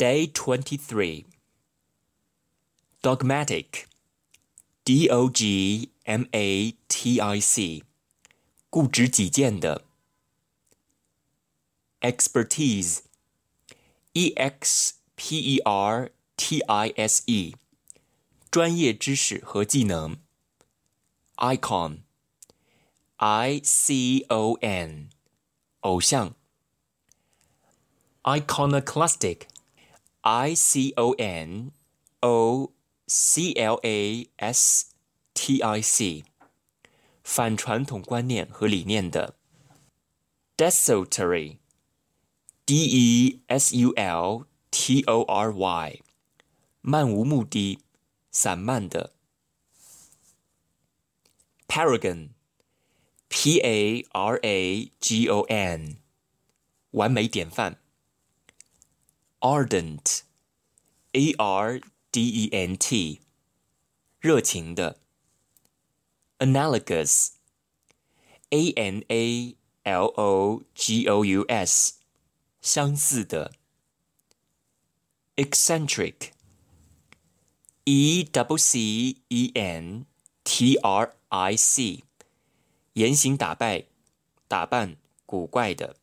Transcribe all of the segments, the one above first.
Day 23 Dogmatic D O G M A T I C 固执己见的 Expertise E X P E R T I S E 专业知识和技能 Icon I C O N 偶像 Iconoclastic I C O N O C L A S T I C，反传统观念和理念的。Desultory，D E S U L T O R Y，漫无目的、散漫的。Paragon，P A R A G O N，完美典范。Ardent, A R D E N T，热情的。Analogous, A N A L O G O U S，相似的。Eccentric, E W C E N T R I C，言行打扮打扮古怪的。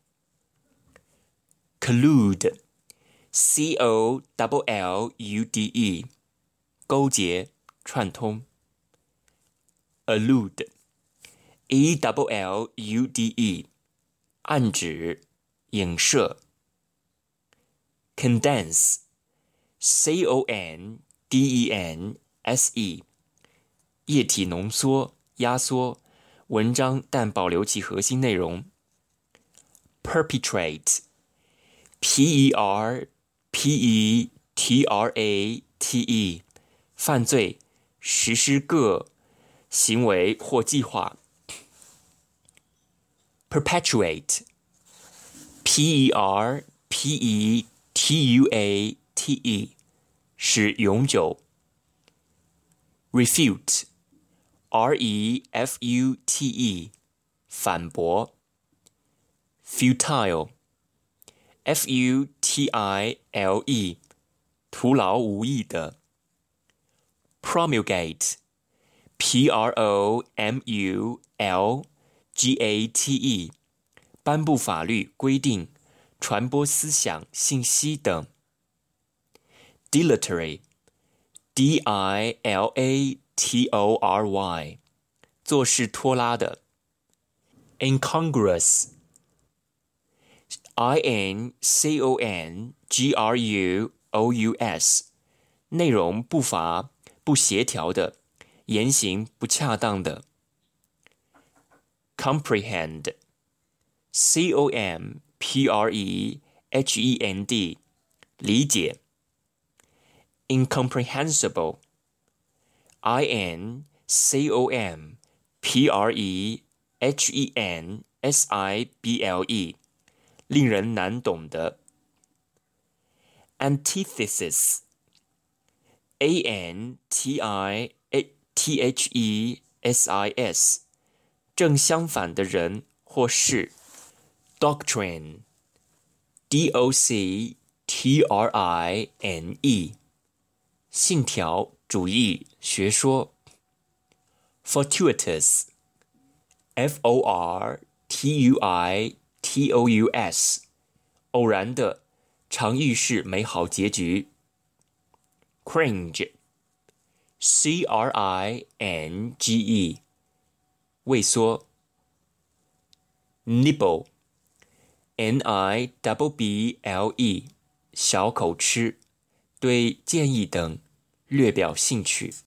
Collude。 C O L L U D E，勾结、串通。Allude，A W L U D E，暗指、影射。Condense，C O N D E N S E，液体浓缩、压缩文章，但保留其核心内容。Perpetrate，P E R P E T R A T E，犯罪，实施个行为或计划。Perpetuate，P E R P E T U A T E，使永久。Refute，R E F U T E，反驳。Futile。 F U T I L E，徒劳无益的。Promulgate，P R O M U L G A T E，颁布法律规定、传播思想、信息等。Dilatory，D I L A T O R Y，做事拖拉的。Incongruous。 I N C O N G R U O U S，内容不乏、不协调的，言行不恰当的。Comprehend，C O M P R E H E N D，理解。Incomprehensible，I N C O M P R E H E N S I B L E。 令人难懂的。Antithesis，A N T I T H E S I S，正相反的人或事。Doctrine，D O C T R I N E，信条、主义、学说。Fortuitous，F O R T U I。 T O U S，偶然的，常预示美好结局。Cringe，C R I N G E，畏缩。Nibble，N I B B L E，小口吃，对建议等略表兴趣。